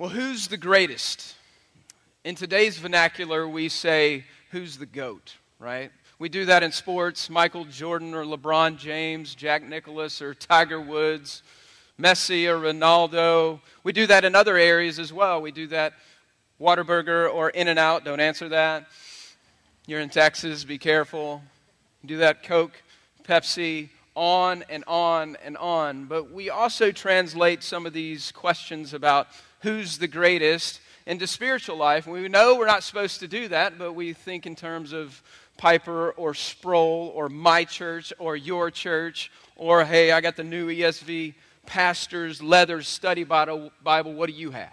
Well, who's the greatest? In today's vernacular, we say, who's the GOAT, right? We do that in sports Michael Jordan or LeBron James, Jack Nicklaus or Tiger Woods, Messi or Ronaldo. We do that in other areas as well. We do that Whataburger or In N Out. Don't answer that. You're in Texas, be careful. Do that Coke, Pepsi, on and on and on. But we also translate some of these questions about who's the greatest into spiritual life. We know we're not supposed to do that, but we think in terms of Piper or Sproul or my church or your church or, hey, I got the new ESV pastor's leather study Bible. What do you have?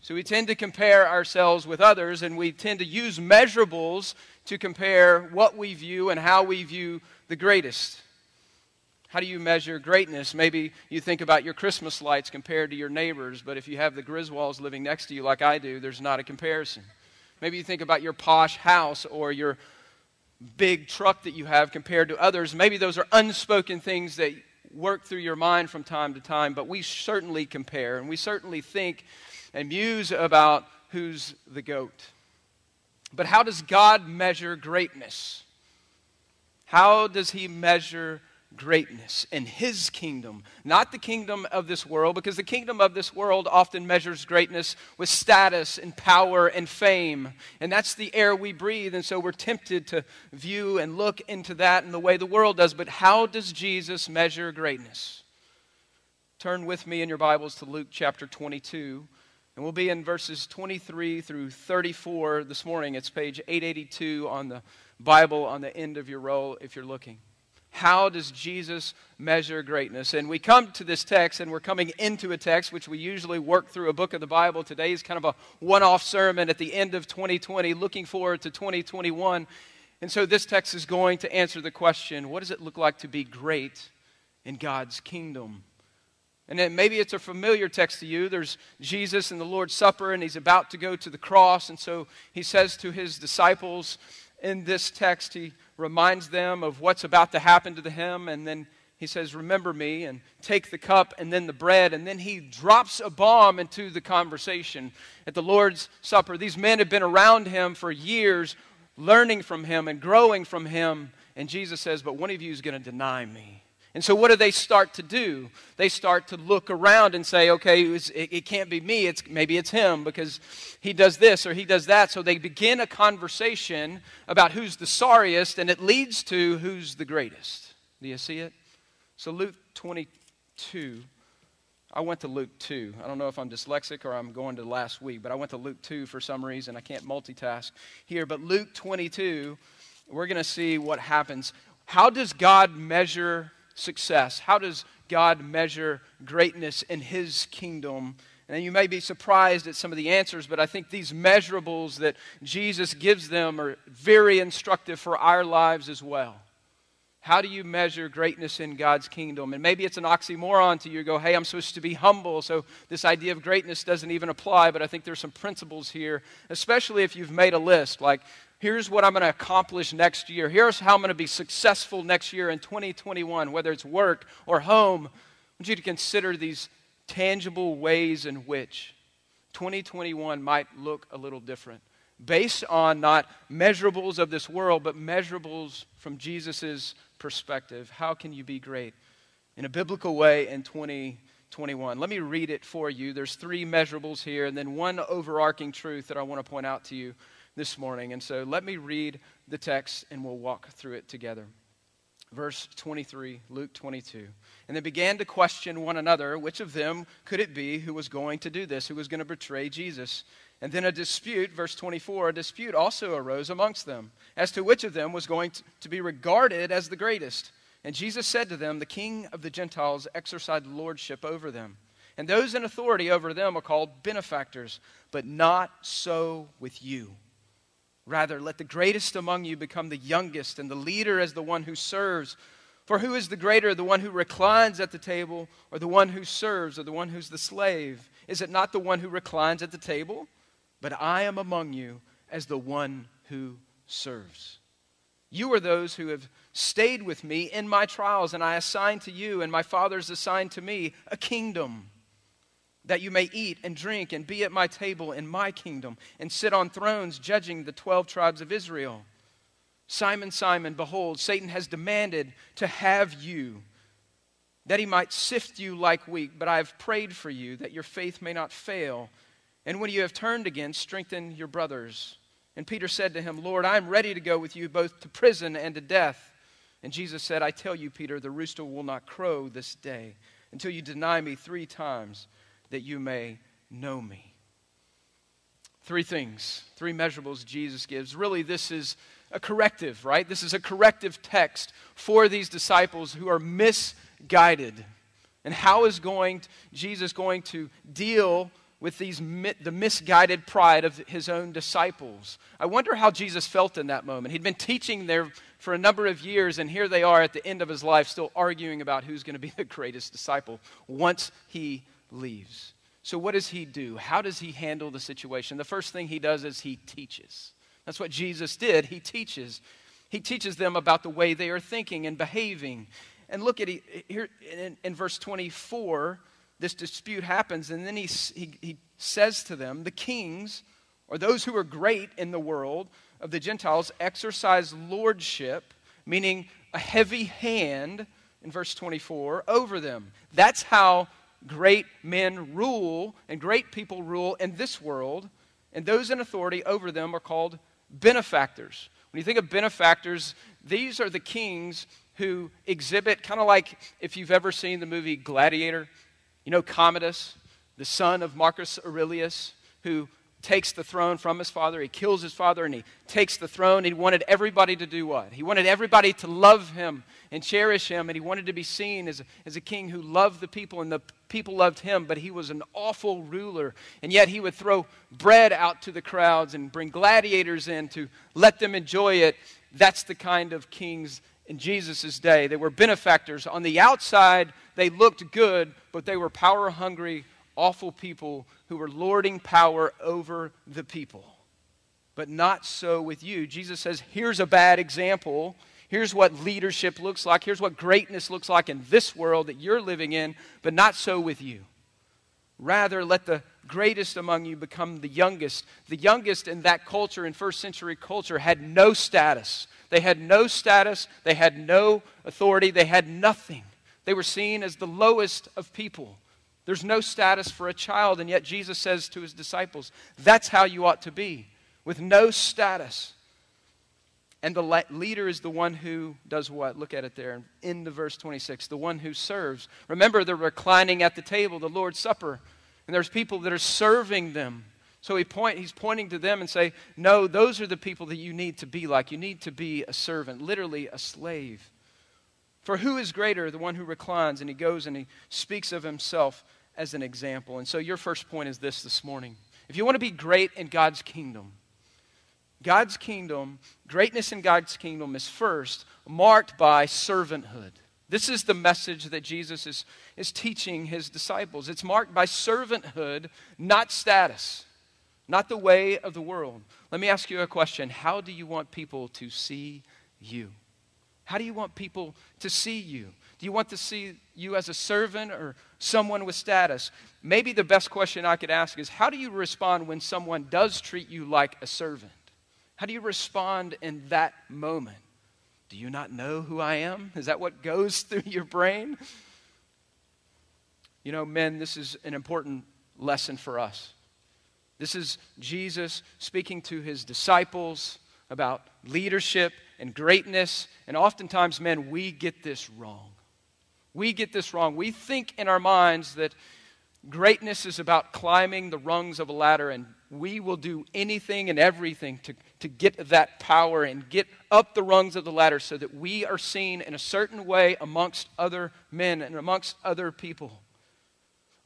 So we tend to compare ourselves with others, and we tend to use measurables to compare what we view and how we view the greatest. How do you measure greatness? Maybe you think about your Christmas lights compared to your neighbors, but if you have the Griswolds living next to you like I do, there's not a comparison. Maybe you think about your posh house or your big truck that you have compared to others. Maybe those are unspoken things that work through your mind from time to time, but we certainly compare and we certainly think and muse about who's the goat. But how does God measure greatness? How does He measure greatness in his kingdom, not the kingdom of this world, because the kingdom of this world often measures greatness with status and power and fame. And that's the air we breathe. And so we're tempted to view and look into that in the way the world does. But how does Jesus measure greatness? Turn with me in your Bibles to Luke chapter 22. And we'll be in verses 23 through 34 this morning. It's page 882 on the Bible on the end of your roll if you're looking. How does Jesus measure greatness? And we come to this text, and we're coming into a text which we usually work through a book of the Bible. Today is kind of a one off sermon at the end of 2020, looking forward to 2021. And so this text is going to answer the question what does it look like to be great in God's kingdom? And then maybe it's a familiar text to you. There's Jesus in the Lord's Supper, and he's about to go to the cross. And so he says to his disciples in this text, he reminds them of what's about to happen to him, and then he says, Remember me, and take the cup and then the bread. And then he drops a bomb into the conversation at the Lord's Supper. These men have been around him for years, learning from him and growing from him. And Jesus says, But one of you is going to deny me. And so, what do they start to do? They start to look around and say, okay, it, it, can't be me. It's, maybe it's him because he does this or he does that. So, they begin a conversation about who's the sorriest, and it leads to who's the greatest. Do you see it? So, Luke 22. I went to Luke 2. I don't know if I'm dyslexic or I'm going to last week, but I went to Luke 2 for some reason. I can't multitask here. But Luke 22, we're going to see what happens. How does God measure success? How does God measure greatness in His kingdom? And you may be surprised at some of the answers, but I think these measurables that Jesus gives them are very instructive for our lives as well. How do you measure greatness in God's kingdom? And maybe it's an oxymoron to you. go, hey, I'm supposed to be humble, so this idea of greatness doesn't even apply. But I think there's some principles here, especially if you've made a list. Like, here's what I'm going to accomplish next year. Here's how I'm going to be successful next year in 2021, whether it's work or home. I want you to consider these tangible ways in which 2021 might look a little different based on not measurables of this world, but measurables from Jesus' perspective. How can you be great in a biblical way in 2021? Let me read it for you. There's three measurables here, and then one overarching truth that I want to point out to you this morning. And so let me read the text and we'll walk through it together. Verse 23, Luke 22. And they began to question one another which of them could it be who was going to do this, who was going to betray Jesus. And then a dispute, verse 24, a dispute also arose amongst them as to which of them was going to be regarded as the greatest. And Jesus said to them, The king of the Gentiles exercised lordship over them. And those in authority over them are called benefactors, but not so with you. Rather, let the greatest among you become the youngest, and the leader as the one who serves. For who is the greater, the one who reclines at the table, or the one who serves, or the one who's the slave? Is it not the one who reclines at the table? But I am among you as the one who serves. You are those who have stayed with me in my trials, and I assign to you, and my Father's assigned to me, a kingdom that you may eat and drink and be at my table in my kingdom and sit on thrones judging the 12 tribes of Israel. Simon, Simon, behold, Satan has demanded to have you, that he might sift you like wheat, but I have prayed for you that your faith may not fail. And when you have turned again, strengthen your brothers. And Peter said to him, Lord, I am ready to go with you both to prison and to death. And Jesus said, I tell you, Peter, the rooster will not crow this day until you deny me three times that you may know me. Three things, three measurables Jesus gives. Really, this is a corrective, right? This is a corrective text for these disciples who are misguided. And how is going Jesus going to deal with these the misguided pride of his own disciples? I wonder how Jesus felt in that moment. He'd been teaching there for a number of years, and here they are at the end of his life, still arguing about who's going to be the greatest disciple once he leaves. So, what does he do? How does he handle the situation? The first thing he does is he teaches. That's what Jesus did. He teaches. He teaches them about the way they are thinking and behaving. And look at here in, in verse 24, this dispute happens, and then he, he, he says to them, The kings, or those who are great in the world of the Gentiles, exercise lordship, meaning a heavy hand, in verse 24, over them. That's how great men rule and great people rule in this world, and those in authority over them are called benefactors. When you think of benefactors, these are the kings who exhibit, kind of like if you've ever seen the movie Gladiator, you know, Commodus, the son of Marcus Aurelius, who takes the throne from his father. He kills his father and he takes the throne. He wanted everybody to do what? He wanted everybody to love him and cherish him, and he wanted to be seen as as a king who loved the people, and the people loved him, but he was an awful ruler. And yet he would throw bread out to the crowds and bring gladiators in to let them enjoy it. That's the kind of kings in Jesus' day. They were benefactors. On the outside, they looked good, but they were power hungry, awful people who were lording power over the people. But not so with you. Jesus says, here's a bad example. Here's what leadership looks like. Here's what greatness looks like in this world that you're living in, but not so with you. Rather, let the greatest among you become the youngest. The youngest in that culture, in first century culture, had no status. They had no status, they had no authority, they had nothing. They were seen as the lowest of people. There's no status for a child, and yet Jesus says to his disciples, That's how you ought to be, with no status. And the leader is the one who does what? Look at it there in the verse 26. The one who serves. Remember, they're reclining at the table, the Lord's Supper, and there's people that are serving them. So he point, he's pointing to them and say, No, those are the people that you need to be like. You need to be a servant, literally a slave. For who is greater, the one who reclines? And he goes and he speaks of himself as an example. And so your first point is this this morning. If you want to be great in God's kingdom, God's kingdom, greatness in God's kingdom is first marked by servanthood. This is the message that Jesus is, is teaching his disciples. It's marked by servanthood, not status, not the way of the world. Let me ask you a question How do you want people to see you? How do you want people to see you? Do you want to see you as a servant or someone with status? Maybe the best question I could ask is how do you respond when someone does treat you like a servant? How do you respond in that moment? Do you not know who I am? Is that what goes through your brain? You know, men, this is an important lesson for us. This is Jesus speaking to his disciples about leadership and greatness. And oftentimes, men, we get this wrong. We get this wrong. We think in our minds that greatness is about climbing the rungs of a ladder, and we will do anything and everything to, to get that power and get up the rungs of the ladder so that we are seen in a certain way amongst other men and amongst other people.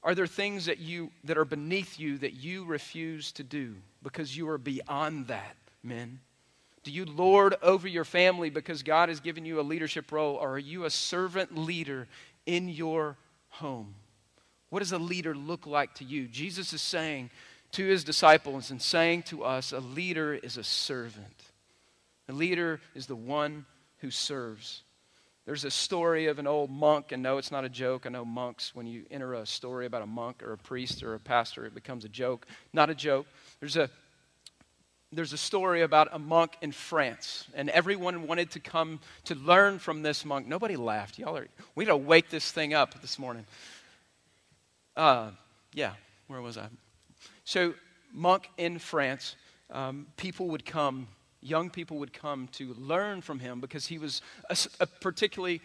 Are there things that you that are beneath you that you refuse to do because you are beyond that, men? Do you lord over your family because God has given you a leadership role, or are you a servant leader in your home? What does a leader look like to you? Jesus is saying to his disciples and saying to us a leader is a servant. A leader is the one who serves. There's a story of an old monk, and no, it's not a joke. I know monks, when you enter a story about a monk or a priest or a pastor, it becomes a joke. Not a joke. There's a there's a story about a monk in France, and everyone wanted to come to learn from this monk. Nobody laughed. Y'all are, we got to wake this thing up this morning. Uh, yeah, where was I? So, monk in France, um, people would come, young people would come to learn from him because he was a, a particularly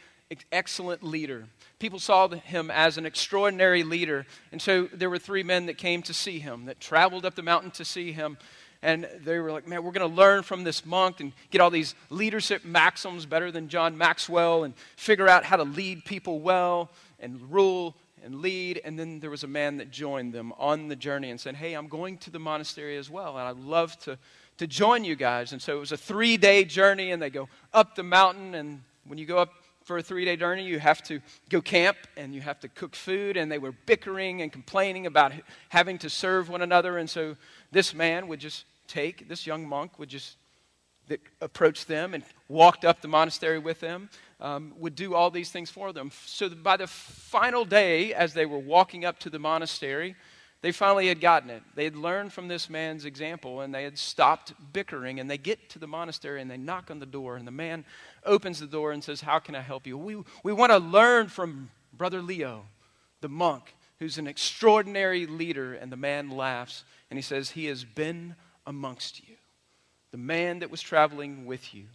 excellent leader. People saw him as an extraordinary leader. And so there were three men that came to see him, that traveled up the mountain to see him. And they were like, man, we're going to learn from this monk and get all these leadership maxims better than John Maxwell and figure out how to lead people well and rule and lead. And then there was a man that joined them on the journey and said, Hey, I'm going to the monastery as well, and I'd love to, to join you guys. And so it was a three day journey, and they go up the mountain. And when you go up for a three day journey, you have to go camp and you have to cook food. And they were bickering and complaining about having to serve one another. And so this man would just take, this young monk would just that approached them and walked up the monastery with them, um, would do all these things for them. So by the final day, as they were walking up to the monastery, they finally had gotten it. They had learned from this man's example and they had stopped bickering. And they get to the monastery and they knock on the door. And the man opens the door and says, How can I help you? We, we want to learn from Brother Leo, the monk, who's an extraordinary leader. And the man laughs and he says, He has been amongst you. The man that was traveling with you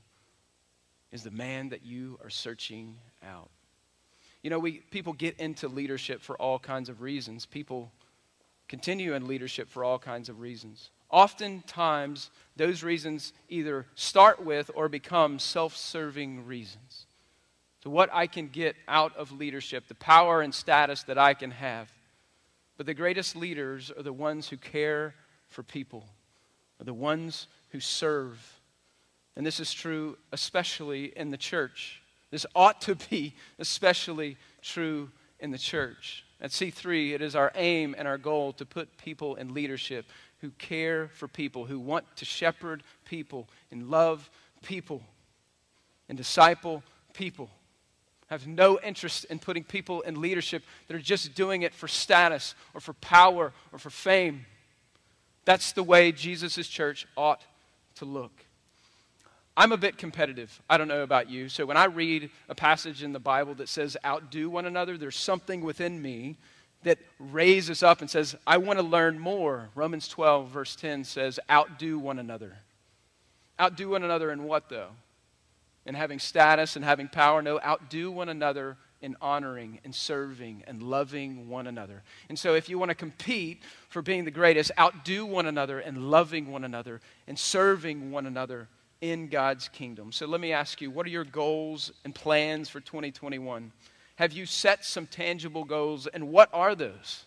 is the man that you are searching out. You know, we, people get into leadership for all kinds of reasons. People continue in leadership for all kinds of reasons. Oftentimes, those reasons either start with or become self serving reasons. To what I can get out of leadership, the power and status that I can have. But the greatest leaders are the ones who care for people are the ones who serve. And this is true especially in the church. This ought to be especially true in the church. At C3, it is our aim and our goal to put people in leadership who care for people, who want to shepherd people and love people and disciple people. Have no interest in putting people in leadership that are just doing it for status or for power or for fame. That's the way Jesus' church ought to look. I'm a bit competitive. I don't know about you. So when I read a passage in the Bible that says outdo one another, there's something within me that raises up and says, I want to learn more. Romans 12, verse 10 says, outdo one another. Outdo one another in what, though? In having status and having power? No, outdo one another in honoring and serving and loving one another. And so, if you want to compete for being the greatest, outdo one another and loving one another and serving one another in God's kingdom. So, let me ask you what are your goals and plans for 2021? Have you set some tangible goals, and what are those?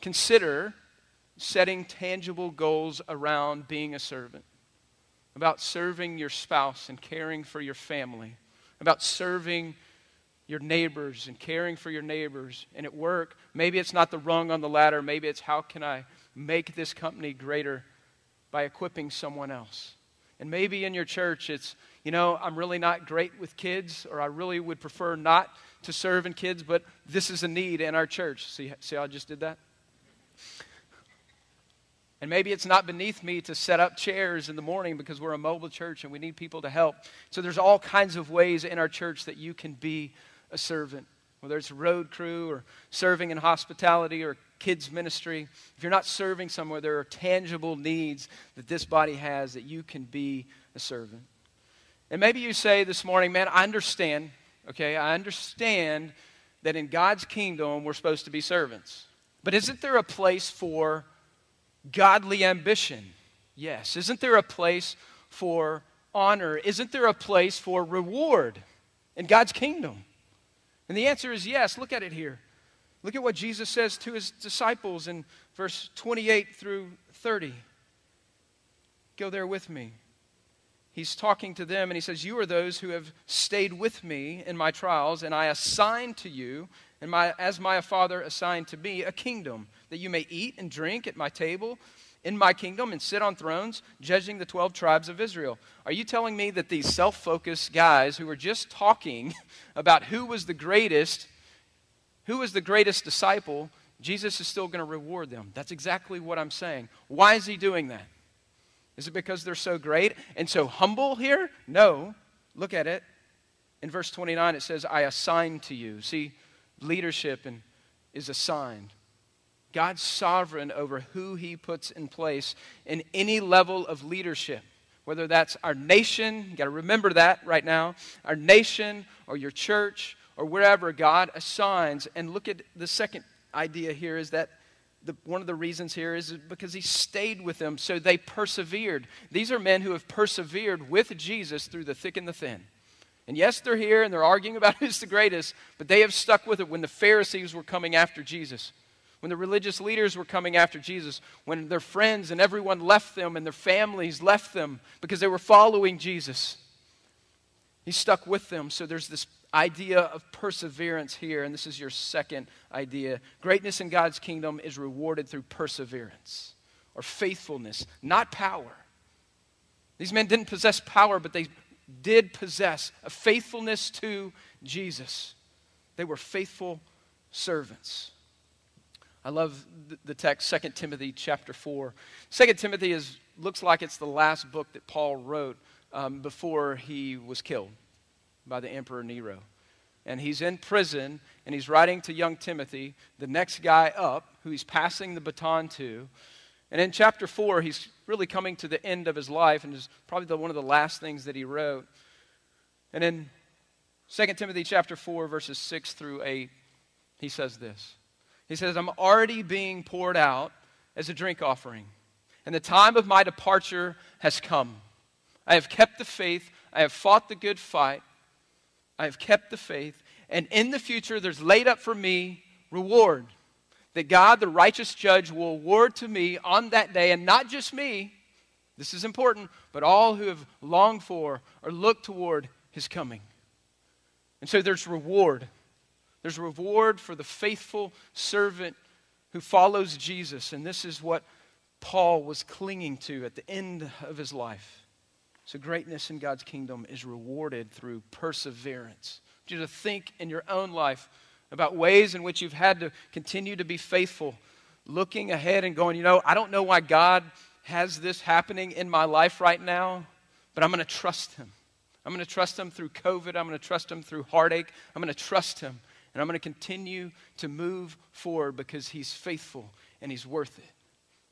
Consider setting tangible goals around being a servant, about serving your spouse and caring for your family, about serving your neighbors and caring for your neighbors. And at work, maybe it's not the rung on the ladder, maybe it's how can I make this company greater by equipping someone else. And maybe in your church, it's, you know, I'm really not great with kids, or I really would prefer not to serve in kids, but this is a need in our church. See, see how I just did that? And maybe it's not beneath me to set up chairs in the morning because we're a mobile church and we need people to help. So there's all kinds of ways in our church that you can be a servant, whether it's road crew or serving in hospitality or kids' ministry. If you're not serving somewhere, there are tangible needs that this body has that you can be a servant. And maybe you say this morning, man, I understand, okay, I understand that in God's kingdom we're supposed to be servants. But isn't there a place for godly ambition? Yes. Isn't there a place for honor? Isn't there a place for reward in God's kingdom? And the answer is yes. Look at it here. Look at what Jesus says to his disciples in verse 28 through 30. Go there with me. He's talking to them and he says, You are those who have stayed with me in my trials, and I assign to you, and my, as my Father assigned to me, a kingdom, that you may eat and drink at my table in my kingdom and sit on thrones, judging the 12 tribes of Israel. Are you telling me that these self focused guys who were just talking about who was the greatest, who was the greatest disciple, Jesus is still going to reward them? That's exactly what I'm saying. Why is he doing that? Is it because they're so great and so humble here? No. Look at it. In verse 29, it says, I assign to you. See, leadership and, is assigned. God's sovereign over who he puts in place in any level of leadership. Whether that's our nation, you got to remember that right now, our nation or your church or wherever God assigns. And look at the second idea here is that the, one of the reasons here is because he stayed with them, so they persevered. These are men who have persevered with Jesus through the thick and the thin. And yes, they're here and they're arguing about who's the greatest, but they have stuck with it when the Pharisees were coming after Jesus, when the religious leaders were coming after Jesus, when their friends and everyone left them and their families left them because they were following Jesus. He stuck with them. So there's this idea of perseverance here, and this is your second idea. Greatness in God's kingdom is rewarded through perseverance or faithfulness, not power. These men didn't possess power, but they did possess a faithfulness to Jesus. They were faithful servants. I love the text, 2 Timothy chapter 4. 2 Timothy is, looks like it's the last book that Paul wrote um, before he was killed by the Emperor Nero. And he's in prison, and he's writing to young Timothy, the next guy up, who he's passing the baton to. And in chapter 4, he's really coming to the end of his life, and is probably the, one of the last things that he wrote. And in 2 Timothy chapter 4, verses 6 through 8, he says this. He says, I'm already being poured out as a drink offering, and the time of my departure has come. I have kept the faith, I have fought the good fight. I have kept the faith, and in the future there's laid up for me reward that God, the righteous judge, will award to me on that day, and not just me, this is important, but all who have longed for or looked toward his coming. And so there's reward. There's reward for the faithful servant who follows Jesus, and this is what Paul was clinging to at the end of his life. So, greatness in God's kingdom is rewarded through perseverance. You to think in your own life about ways in which you've had to continue to be faithful, looking ahead and going, you know, I don't know why God has this happening in my life right now, but I'm going to trust Him. I'm going to trust Him through COVID. I'm going to trust Him through heartache. I'm going to trust Him. And I'm going to continue to move forward because He's faithful and He's worth it.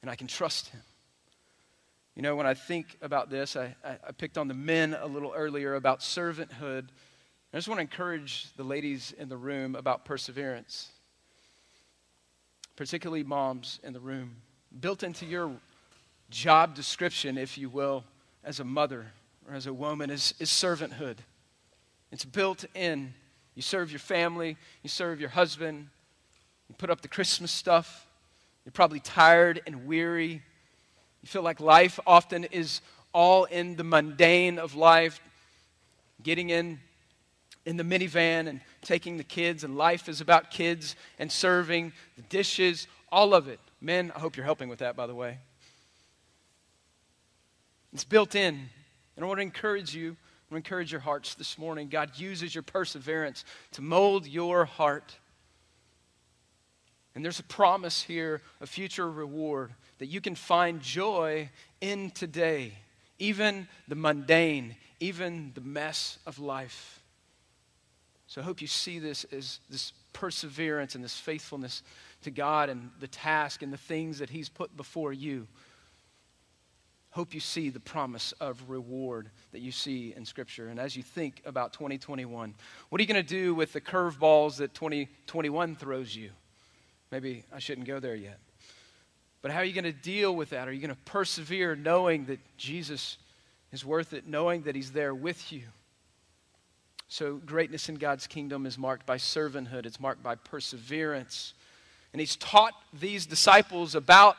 And I can trust Him. You know, when I think about this, I, I, picked on the men a little earlier about servanthood. I just want to encourage the ladies in the room about perseverance, particularly moms in the room. Built into your job description, if you will, as a mother or as a woman, is, is servanthood. It's built in. You serve your family, you serve your husband, you put up the Christmas stuff. You're probably tired and weary you feel like life often is all in the mundane of life, getting in in the minivan and taking the kids, and life is about kids and serving, the dishes, all of it. Men, I hope you're helping with that, by the way. It's built in. And I want to encourage you, I want to encourage your hearts this morning. God uses your perseverance to mold your heart. And there's a promise here, a future reward that you can find joy in today, even the mundane, even the mess of life. So I hope you see this as this perseverance and this faithfulness to God and the task and the things that He's put before you. Hope you see the promise of reward that you see in Scripture. And as you think about 2021, what are you going to do with the curveballs that 2021 throws you? Maybe I shouldn't go there yet. But how are you going to deal with that? Are you going to persevere knowing that Jesus is worth it, knowing that He's there with you? So, greatness in God's kingdom is marked by servanthood, it's marked by perseverance. And He's taught these disciples about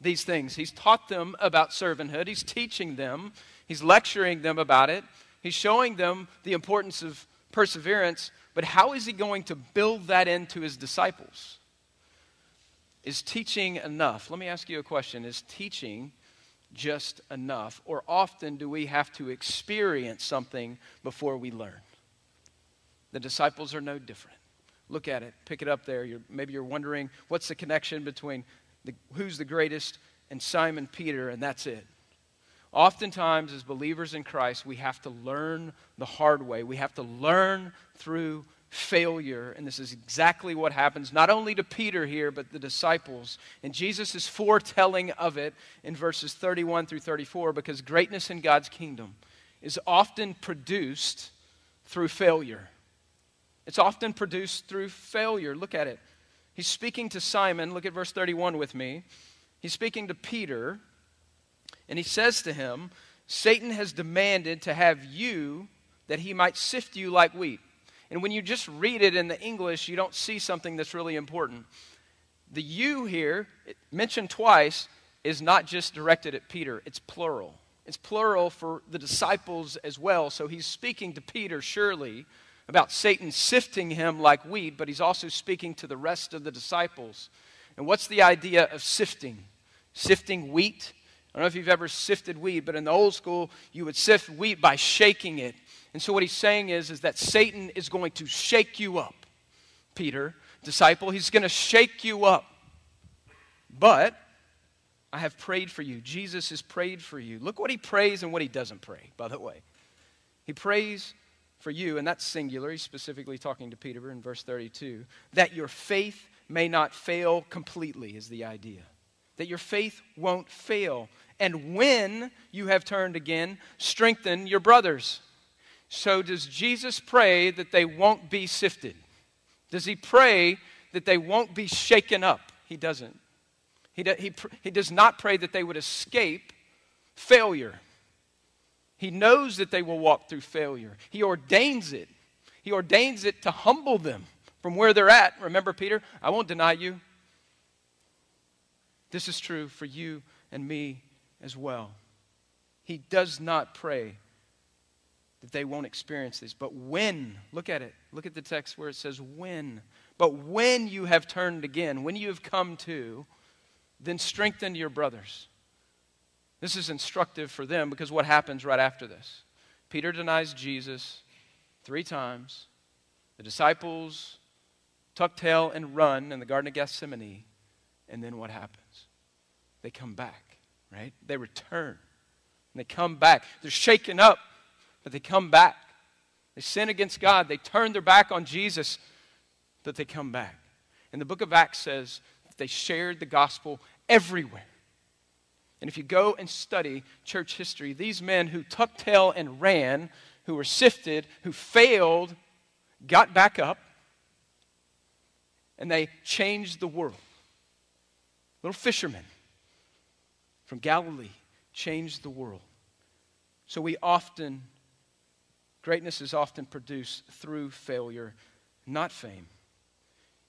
these things. He's taught them about servanthood, He's teaching them, He's lecturing them about it, He's showing them the importance of perseverance. But how is He going to build that into His disciples? Is teaching enough? Let me ask you a question. Is teaching just enough? Or often do we have to experience something before we learn? The disciples are no different. Look at it, pick it up there. You're, maybe you're wondering what's the connection between the, who's the greatest and Simon Peter, and that's it. Oftentimes, as believers in Christ, we have to learn the hard way. We have to learn through failure. And this is exactly what happens, not only to Peter here, but the disciples. And Jesus is foretelling of it in verses 31 through 34 because greatness in God's kingdom is often produced through failure. It's often produced through failure. Look at it. He's speaking to Simon. Look at verse 31 with me. He's speaking to Peter. And he says to him, Satan has demanded to have you that he might sift you like wheat. And when you just read it in the English, you don't see something that's really important. The you here, mentioned twice, is not just directed at Peter, it's plural. It's plural for the disciples as well. So he's speaking to Peter, surely, about Satan sifting him like wheat, but he's also speaking to the rest of the disciples. And what's the idea of sifting? Sifting wheat I don't know if you've ever sifted wheat, but in the old school, you would sift wheat by shaking it. And so what he's saying is, is that Satan is going to shake you up, Peter, disciple. He's going to shake you up. But I have prayed for you. Jesus has prayed for you. Look what he prays and what he doesn't pray, by the way. He prays for you, and that's singular. He's specifically talking to Peter in verse 32, that your faith may not fail completely, is the idea. That your faith won't fail. And when you have turned again, strengthen your brothers. So, does Jesus pray that they won't be sifted? Does he pray that they won't be shaken up? He doesn't. He, do, he, he does not pray that they would escape failure. He knows that they will walk through failure. He ordains it. He ordains it to humble them from where they're at. Remember, Peter, I won't deny you. This is true for you and me as well. He does not pray that they won't experience this. But when, look at it, look at the text where it says when. But when you have turned again, when you have come to, then strengthen your brothers. This is instructive for them because what happens right after this? Peter denies Jesus three times. The disciples tuck tail and run in the Garden of Gethsemane. And then what happens? They come back, right? They return. And they come back. They're shaken up, but they come back. They sin against God. They turn their back on Jesus, but they come back. And the book of Acts says that they shared the gospel everywhere. And if you go and study church history, these men who tucked tail and ran, who were sifted, who failed, got back up, and they changed the world little fishermen from Galilee changed the world. So we often, greatness is often produced through failure, not fame.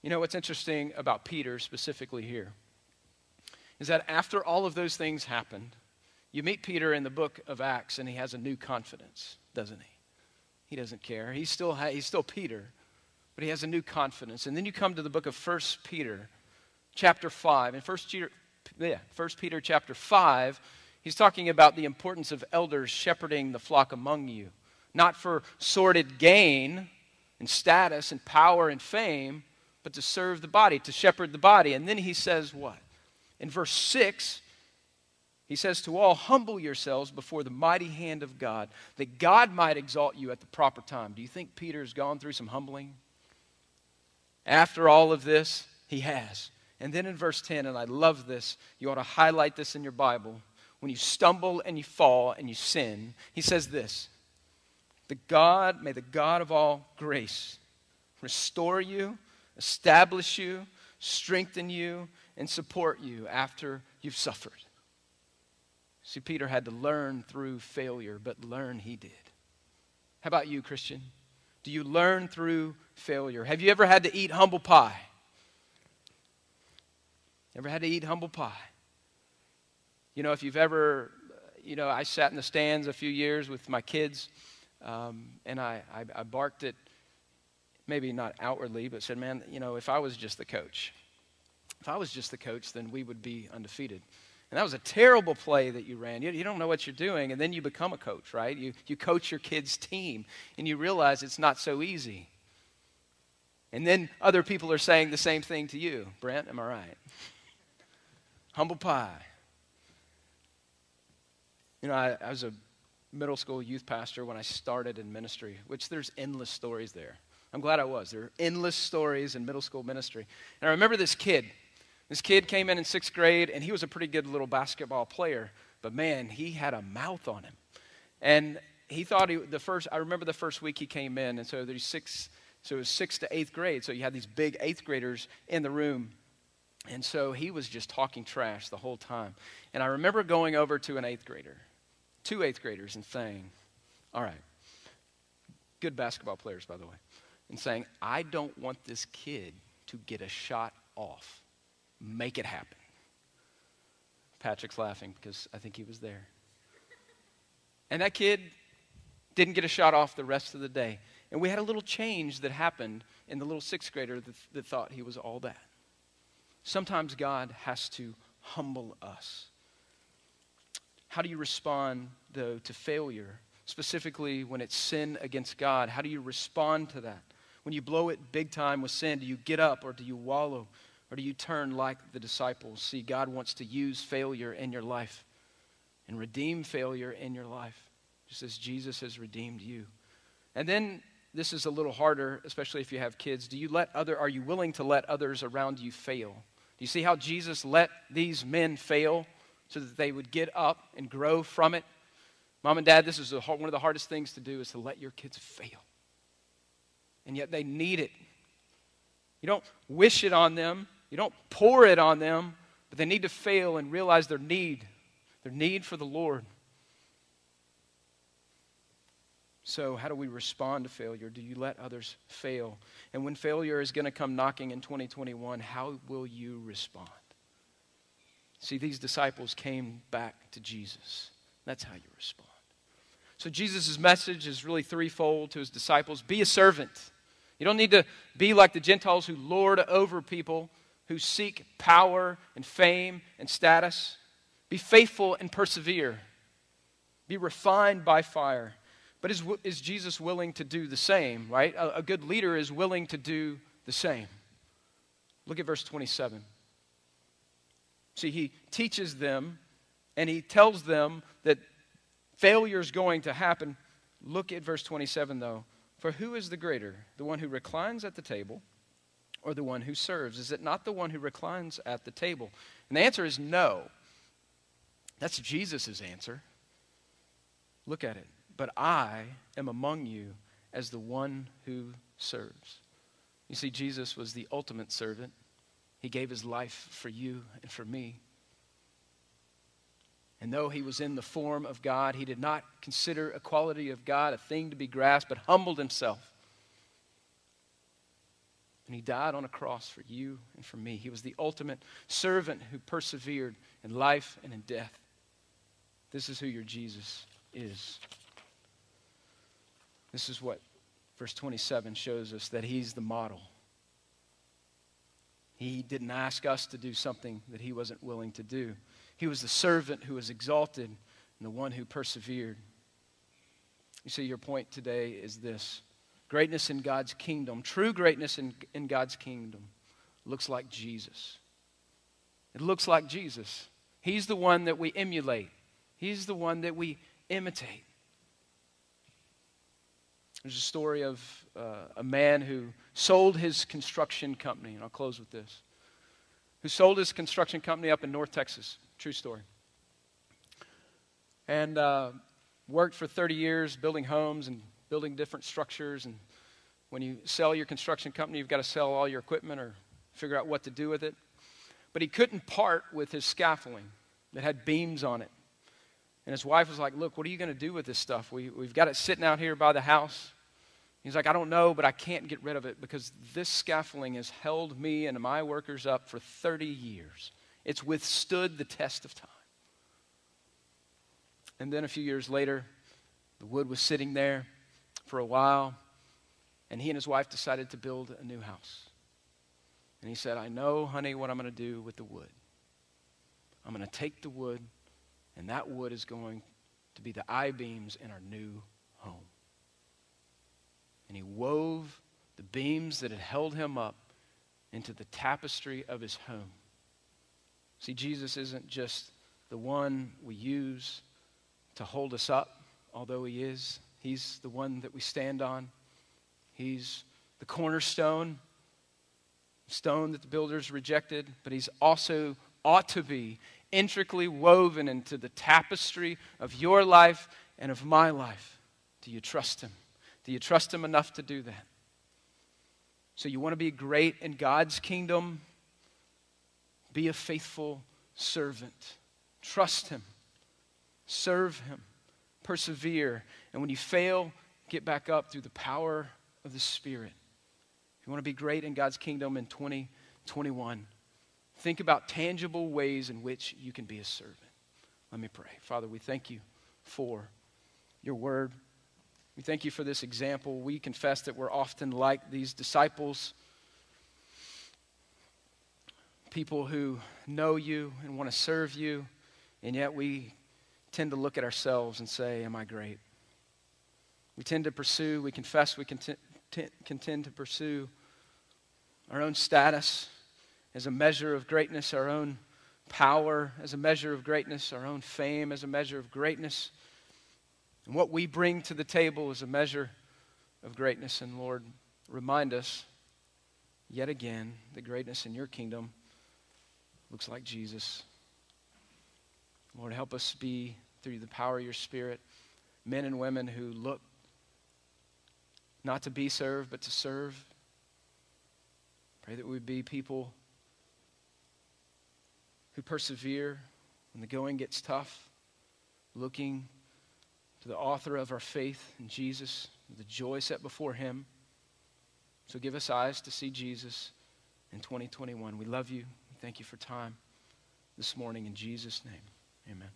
You know what's interesting about Peter specifically here is that after all of those things happened, you meet Peter in the book of Acts and he has a new confidence, doesn't he? He doesn't care. He's still, he's still Peter, but he has a new confidence. And then you come to the book of First Peter chapter 5. In 1 Peter, yeah, 1 Peter chapter 5, he's talking about the importance of elders shepherding the flock among you, not for sordid gain and status and power and fame, but to serve the body, to shepherd the body. And then he says what? In verse 6, he says to all, Humble yourselves before the mighty hand of God, that God might exalt you at the proper time. Do you think Peter's gone through some humbling? After all of this, he has. And then in verse 10, and I love this, you ought to highlight this in your Bible. When you stumble and you fall and you sin, he says this The God, may the God of all grace restore you, establish you, strengthen you, and support you after you've suffered. See, Peter had to learn through failure, but learn he did. How about you, Christian? Do you learn through failure? Have you ever had to eat humble pie? Ever had to eat humble pie? You know, if you've ever, you know, I sat in the stands a few years with my kids, um, and I, I, I barked at, maybe not outwardly, but said, man, you know, if I was just the coach, If I was just the coach, then we would be undefeated. And that was a terrible play that you ran. You, you, don't know what you're doing, and then you become a coach, right? You, you coach your kid's team, and you realize it's not so easy. And then other people are saying the same thing to you. Brent, am I right? Humble pie. You know, I, I was a middle school youth pastor when I started in ministry, which there's endless stories there. I'm glad I was. There are endless stories in middle school ministry. And I remember this kid. This kid came in in sixth grade, and he was a pretty good little basketball player. But man, he had a mouth on him. And he thought he, the first, I remember the first week he came in, and so there's six, so it was sixth to eighth grade. So you had these big eighth graders in the room. And so he was just talking trash the whole time. And I remember going over to an eighth grader, two eighth graders, and saying, All right, good basketball players, by the way, and saying, I don't want this kid to get a shot off. Make it happen. Patrick's laughing because I think he was there. And that kid didn't get a shot off the rest of the day. And we had a little change that happened in the little sixth grader that, that thought he was all that. Sometimes God has to humble us. How do you respond, though, to failure? Specifically, when it's sin against God, how do you respond to that? When you blow it big time with sin, do you get up or do you wallow? Or do you turn like the disciples? See, God wants to use failure in your life and redeem failure in your life, just as Jesus has redeemed you. And then this is a little harder, especially if you have kids. Do you let other are you willing to let others around you fail? Do you see how Jesus let these men fail so that they would get up and grow from it? Mom and dad, this is one of the hardest things to do is to let your kids fail. And yet they need it. You don't wish it on them, you don't pour it on them, but they need to fail and realize their need, their need for the Lord. So, how do we respond to failure? Do you let others fail? And when failure is going to come knocking in 2021, how will you respond? See, these disciples came back to Jesus. That's how you respond. So, Jesus' message is really threefold to his disciples be a servant. You don't need to be like the Gentiles who lord over people who seek power and fame and status. Be faithful and persevere. Be refined by fire. But is, is Jesus willing to do the same, right? A, a good leader is willing to do the same. Look at verse 27. See, he teaches them and he tells them that failure is going to happen. Look at verse 27, though. For who is the greater, the one who reclines at the table or the one who serves? Is it not the one who reclines at the table? And the answer is no. That's Jesus' answer. Look at it. But I am among you as the one who serves. You see, Jesus was the ultimate servant. He gave his life for you and for me. And though he was in the form of God, he did not consider equality of God a thing to be grasped, but humbled himself and he died on a cross for you and for me. He was the ultimate servant who persevered in life and in death. This is who your Jesus is. This is what verse 27 shows us that he's the model. He didn't ask us to do something that he wasn't willing to do. He was the servant who was exalted and the one who persevered. You see, your point today is this Greatness in God's kingdom, true greatness in, in God's kingdom, looks like Jesus. It looks like Jesus. He's the one that we emulate, He's the one that we imitate. There's a story of uh, a man who sold his construction company, and I'll close with this. Who sold his construction company up in North Texas. True story. And uh, worked for 30 years building homes and building different structures. And when you sell your construction company, you've got to sell all your equipment or figure out what to do with it. But he couldn't part with his scaffolding that had beams on it. And his wife was like, Look, what are you going to do with this stuff? We, we've got it sitting out here by the house. He's like, I don't know, but I can't get rid of it because this scaffolding has held me and my workers up for 30 years. It's withstood the test of time. And then a few years later, the wood was sitting there for a while, and he and his wife decided to build a new house. And he said, I know, honey, what I'm going to do with the wood. I'm going to take the wood, and that wood is going to be the I beams in our new. And he wove the beams that had held him up into the tapestry of his home. See, Jesus isn't just the one we use to hold us up, although he is. He's the one that we stand on. He's the cornerstone, stone that the builders rejected, but he's also ought to be intricately woven into the tapestry of your life and of my life. Do you trust him? Do you trust him enough to do that? So, you want to be great in God's kingdom? Be a faithful servant. Trust him. Serve him. Persevere. And when you fail, get back up through the power of the Spirit. If you want to be great in God's kingdom in 2021, think about tangible ways in which you can be a servant. Let me pray. Father, we thank you for your word. We thank you for this example. We confess that we're often like these disciples, people who know you and want to serve you, and yet we tend to look at ourselves and say, Am I great? We tend to pursue, we confess, we contend, to pursue our own status as a measure of greatness, our own power as a measure of greatness, our own fame as a measure of greatness. And what we bring to the table is a measure of greatness. And Lord, remind us yet again the greatness in your kingdom looks like Jesus. Lord, help us be, through the power of your Spirit, men and women who look not to be served, but to serve. Pray that we be people who persevere when the going gets tough, looking to the author of our faith in Jesus, the joy set before him. So give us eyes to see Jesus in 2021. We love you. We thank you for time this morning in Jesus' name. Amen.